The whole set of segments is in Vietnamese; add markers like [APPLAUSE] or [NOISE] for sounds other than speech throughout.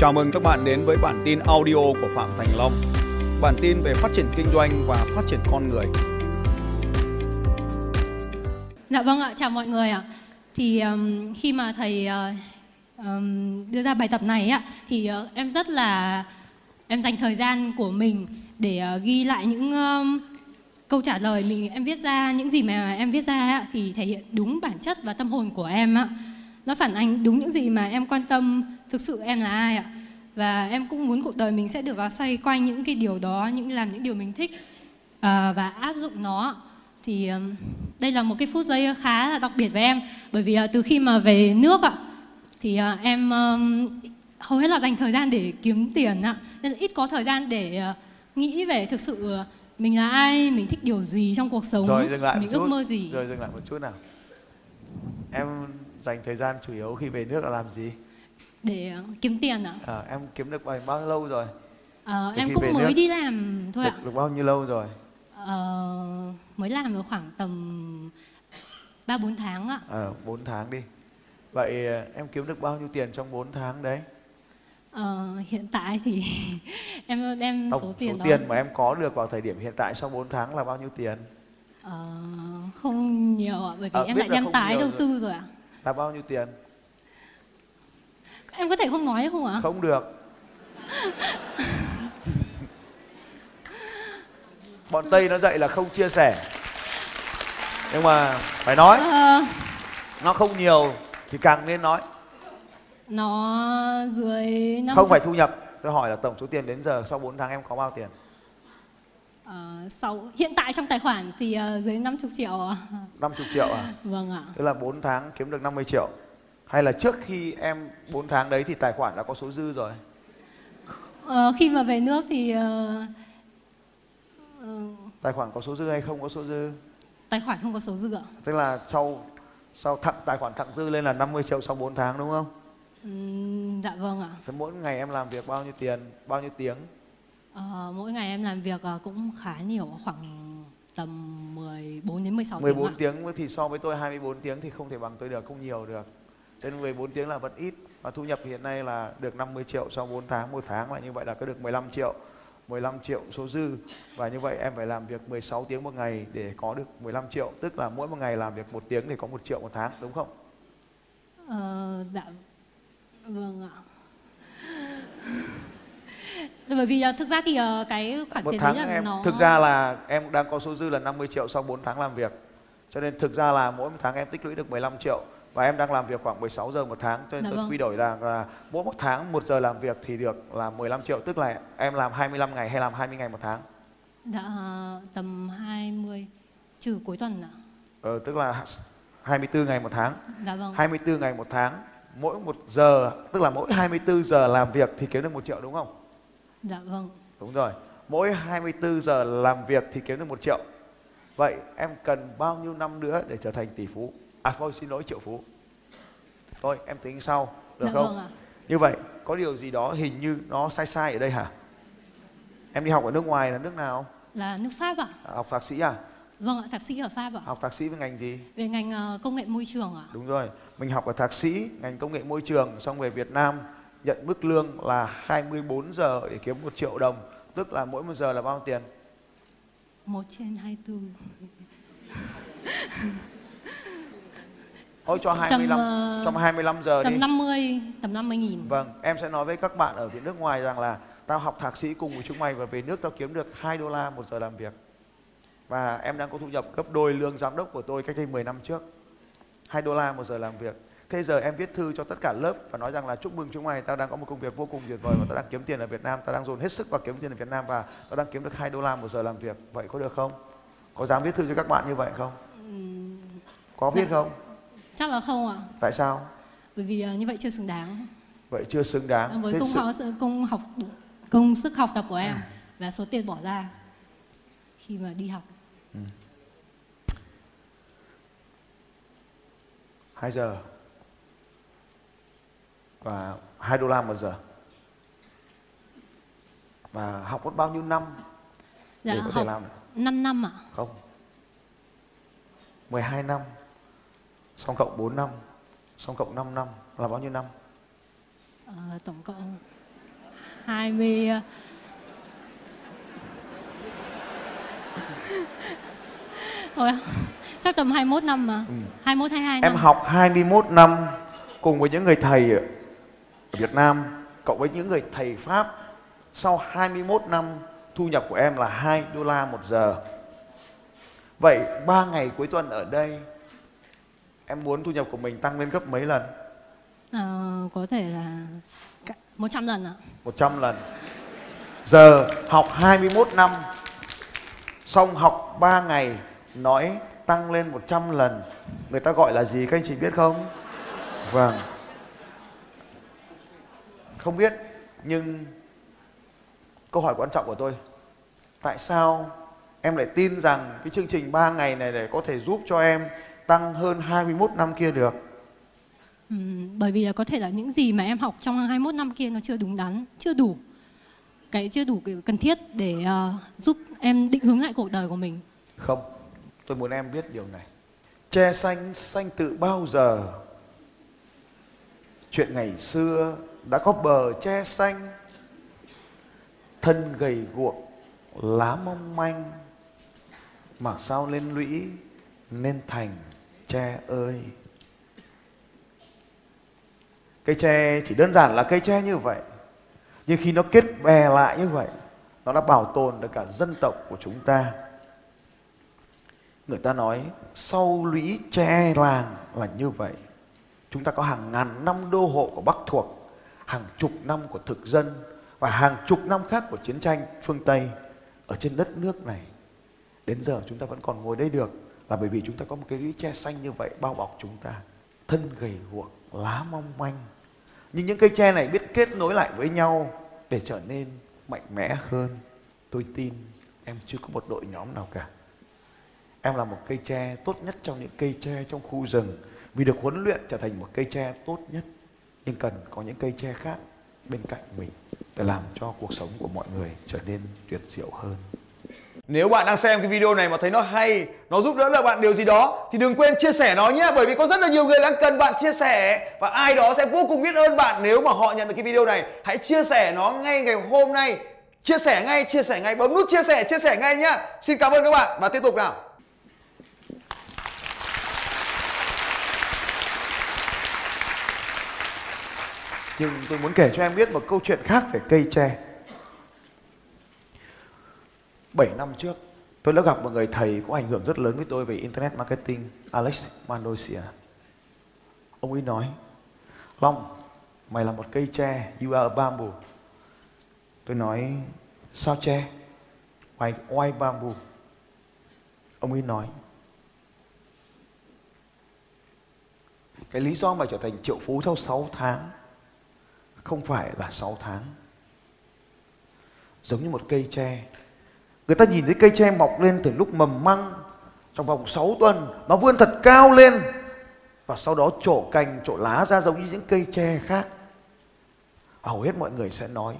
Chào mừng các bạn đến với bản tin audio của Phạm Thành Long. Bản tin về phát triển kinh doanh và phát triển con người. Dạ vâng ạ, chào mọi người ạ. Thì um, khi mà thầy uh, um, đưa ra bài tập này ạ, thì uh, em rất là em dành thời gian của mình để uh, ghi lại những um, câu trả lời mình em viết ra những gì mà em viết ra ạ, thì thể hiện đúng bản chất và tâm hồn của em ạ. Nó phản ánh đúng những gì mà em quan tâm thực sự em là ai ạ. Và em cũng muốn cuộc đời mình sẽ được uh, xoay quanh những cái điều đó, những làm những điều mình thích uh, và áp dụng nó. Thì đây là một cái phút giây khá là đặc biệt với em. Bởi vì uh, từ khi mà về nước ạ thì uh, em hầu hết là dành thời gian để kiếm tiền ạ. Nên là ít có thời gian để uh, nghĩ về thực sự mình là ai mình thích điều gì trong cuộc sống rồi dừng lại mình một chút. ước mơ gì. Rồi dừng lại một chút nào. Em dành thời gian chủ yếu khi về nước là làm gì để uh, kiếm tiền ạ. À, em kiếm được bao, bao lâu rồi? Ờ, Từ em cũng mới nước. đi làm thôi ạ. được, được bao nhiêu lâu rồi? Ờ, mới làm được khoảng tầm ba bốn tháng ạ. À, 4 tháng đi. Vậy ờ, em kiếm được bao nhiêu tiền trong 4 tháng đấy? Ờ, hiện tại thì [LAUGHS] em đem Tổng số tiền đó. tiền mà em có được vào thời điểm hiện tại sau 4 tháng là bao nhiêu tiền? Ờ, không nhiều ạ bởi vì À, em là đem tái đầu tư rồi ạ. Là bao nhiêu tiền em có thể không nói không ạ? Không được. Bọn tây nó dạy là không chia sẻ. Nhưng mà phải nói Ờ, nó không nhiều thì càng nên nói. Nó dưới năm không phải thu nhập. Tôi hỏi là tổng số tiền đến giờ sau 4 tháng em có bao tiền? Ờ, sau hiện tại trong tài khoản thì ờ, dưới 50 triệu ạ. 50 triệu à? Vâng ạ. Tức là 4 tháng kiếm được 50 triệu hay là trước khi em 4 tháng đấy thì tài khoản đã có số dư rồi? Ờ, khi mà về nước thì ờ, ờ, tài khoản có số dư hay không có số dư? Tài khoản không có số dư ạ. Tức là sau sau thặng tài khoản thặng dư lên là 50 triệu sau 4 tháng đúng không? Ừm, dạ vâng ạ. Thế mỗi ngày em làm việc bao nhiêu tiền bao nhiêu tiếng? Ờ, mỗi ngày em làm việc ờ, cũng khá nhiều khoảng tầm 14 đến 16 14 tiếng ạ. tiếng thì so với tôi 24 tiếng thì không thể bằng tôi được không nhiều được cho nên 14 tiếng là vẫn ít và thu nhập hiện nay là được 50 triệu sau 4 tháng một tháng là như vậy là có được 15 triệu. 15 triệu số dư và như vậy em phải làm việc 16 tiếng một ngày để có được 15 triệu tức là mỗi một ngày làm việc một tiếng để có một triệu một tháng đúng không? Ờ, dạ. Vâng ạ. [LAUGHS] Bởi vì ờ, thực ra thì ờ, cái khoản một tiền tháng đấy là em nó thực ra là em đang có số dư là 50 triệu sau 4 tháng làm việc cho nên thực ra là mỗi một tháng em tích lũy được 15 triệu và em đang làm việc khoảng 16 giờ một tháng cho nên Dạ tôi vâng. quy đổi là, là mỗi một tháng một giờ làm việc thì được là 15 triệu tức là em làm 25 ngày hay làm 20 ngày một tháng dạ tầm 20 trừ cuối tuần ạ ờ, tức là 24 ngày một tháng dạ vâng 24 ngày một tháng mỗi một giờ tức là mỗi 24 giờ làm việc thì kiếm được một triệu đúng không dạ vâng Đúng rồi. Mỗi 24 giờ làm việc thì kiếm được một triệu. Vậy em cần bao nhiêu năm nữa để trở thành tỷ phú? À thôi xin lỗi triệu phú. Thôi em tính sau, được dạ không? vâng Như vậy có điều gì đó hình như nó sai sai ở đây hả? Em đi học ở nước ngoài là nước nào? là nước Pháp ạ À, học thạc sĩ à? vâng ạ thạc sĩ ở Pháp ạ Học thạc sĩ với ngành gì? về ngành ờ, công nghệ môi trường ạ Đúng rồi. Mình học ở thạc sĩ ngành công nghệ môi trường xong về Việt Nam nhận mức lương là 24 giờ để kiếm một triệu đồng. Tức là mỗi một giờ là bao nhiêu tiền? một trên 24 [LAUGHS] Thôi cho 25 ờ, trong 25 giờ đi. tầm 50 tầm 50 nghìn Vâng, em sẽ nói với các bạn ở Việt nước ngoài rằng là tao học thạc sĩ cùng với chúng mày và về nước tao kiếm được 2 đô la một giờ làm việc. Và em đang có thu nhập gấp đôi lương giám đốc của tôi cách đây 10 năm trước. 2 đô la một giờ làm việc. Thế giờ em viết thư cho tất cả lớp và nói rằng là chúc mừng chúng mày, tao đang có một công việc vô cùng tuyệt vời và tao đang kiếm tiền ở Việt Nam, tao đang dồn hết sức vào kiếm tiền ở Việt Nam và tao đang kiếm được 2 đô la một giờ làm việc. Vậy có được không? Có dám viết thư cho các bạn như vậy không? Có viết không? Chắc là không ạ. Tại sao? bởi vì ờ, như vậy chưa xứng đáng. Vậy chưa xứng đáng. với Thế công sự- học công học công sức học tập của em và số tiền bỏ ra khi mà đi học. 2 giờ. Và 2 đô la một giờ. Và học mất bao nhiêu năm dạ để có thể làm được? 5 năm ạ. Không. 12 năm xong cộng 4 năm xong cộng 5 năm là bao nhiêu năm Ờ, tổng cộng 20 Thôi, chắc tầm 21 năm mà. Ừ. 21 22 năm. Em học 21 năm cùng với những người thầy ở Việt Nam cộng với những người thầy Pháp. Sau 21 năm thu nhập của em là 2 đô la một giờ. Vậy 3 ngày cuối tuần ở đây em muốn thu nhập của mình tăng lên gấp mấy lần? À, có thể là 100 lần ạ. 100 lần. Giờ học 21 năm xong học 3 ngày nói tăng lên 100 lần người ta gọi là gì các anh chị biết không vâng không biết nhưng câu hỏi quan trọng của tôi tại sao em lại tin rằng cái chương trình 3 ngày này để có thể giúp cho em tăng hơn 21 năm kia được ừ, bởi vì là có thể là những gì mà em học trong 21 năm kia nó chưa đúng đắn chưa đủ cái chưa đủ cần thiết để uh, giúp em định hướng lại cuộc đời của mình không Tôi muốn em biết điều này. Tre xanh xanh từ bao giờ? Chuyện ngày xưa đã có bờ tre xanh thân gầy guộc lá mong manh mà sao lên lũy nên thành tre ơi. Cây tre chỉ đơn giản là cây tre như vậy, nhưng khi nó kết bè lại như vậy, nó đã bảo tồn được cả dân tộc của chúng ta. Người ta nói, sau lũy tre làng là như vậy. Chúng ta có hàng ngàn năm đô hộ của bắc thuộc, hàng chục năm của thực dân và hàng chục năm khác của chiến tranh phương tây ở trên đất nước này. Đến giờ chúng ta vẫn còn ngồi đây được là bởi vì chúng ta có một cái lũy tre xanh như vậy, bao bọc chúng ta. Thân gầy guộc, lá mong manh. Nhưng những cây tre này biết kết nối lại với nhau để trở nên mạnh mẽ hơn. Tôi tin em chưa có một đội nhóm nào cả. Em là một cây tre tốt nhất trong những cây tre trong khu rừng. Vì được huấn luyện trở thành một cây tre tốt nhất. Nhưng cần có những cây tre khác bên cạnh mình để làm cho cuộc sống của mọi người trở nên tuyệt diệu hơn. Nếu bạn đang xem cái video này mà thấy nó hay, nó giúp đỡ được bạn điều gì đó thì đừng quên chia sẻ nó nhé bởi vì có rất là nhiều người đang cần bạn chia sẻ và ai đó sẽ vô cùng biết ơn bạn nếu mà họ nhận được cái video này. Hãy chia sẻ nó ngay ngày hôm nay. Chia sẻ ngay, chia sẻ ngay, bấm nút chia sẻ, chia sẻ ngay nhá. Xin cảm ơn các bạn và tiếp tục nào. Nhưng tôi muốn kể cho em biết một câu chuyện khác về cây tre. 7 năm trước, tôi đã gặp một người thầy có ảnh hưởng rất lớn với tôi về Internet Marketing, Alex Mandosia. Ông ấy nói, Long, mày là một cây tre, you are a bamboo. Tôi nói, sao tre? Why, why bamboo? Ông ấy nói, cái lý do mà trở thành triệu phú sau 6 tháng không phải là 6 tháng. Giống như một cây tre. Người ta nhìn thấy cây tre mọc lên từ lúc mầm măng trong vòng 6 tuần nó vươn thật cao lên và sau đó trổ cành, trổ lá ra giống như những cây tre khác. Hầu hết mọi người sẽ nói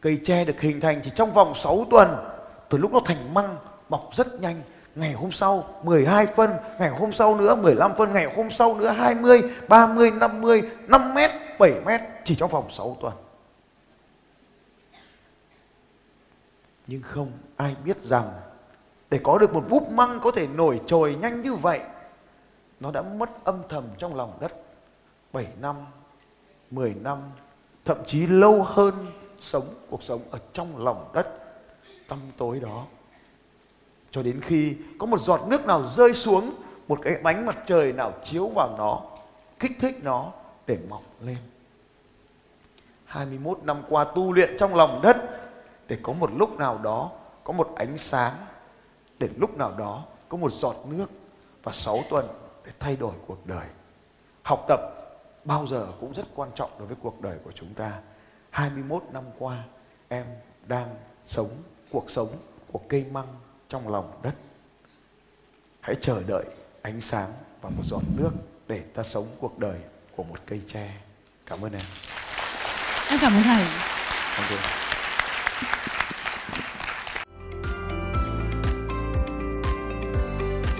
cây tre được hình thành chỉ trong vòng 6 tuần từ lúc nó thành măng mọc rất nhanh ngày hôm sau 12 phân, ngày hôm sau nữa 15 phân, ngày hôm sau nữa 20, 30, 50, 5 mét, 7 mét chỉ trong vòng 6 tuần. Nhưng không ai biết rằng để có được một vúp măng có thể nổi trồi nhanh như vậy nó đã mất âm thầm trong lòng đất 7 năm, 10 năm, thậm chí lâu hơn sống cuộc sống ở trong lòng đất tăm tối đó. Cho đến khi có một giọt nước nào rơi xuống một cái bánh mặt trời nào chiếu vào nó kích thích nó để mọc lên. 21 năm qua tu luyện trong lòng đất để có một lúc nào đó có một ánh sáng để lúc nào đó có một giọt nước và 6 tuần để thay đổi cuộc đời. Học tập bao giờ cũng rất quan trọng đối với cuộc đời của chúng ta. 21 năm qua em đang sống cuộc sống của cây măng trong lòng đất. Hãy chờ đợi ánh sáng và một giọt nước để ta sống cuộc đời của một cây tre. Cảm ơn em. Em cảm ơn thầy. Thank you.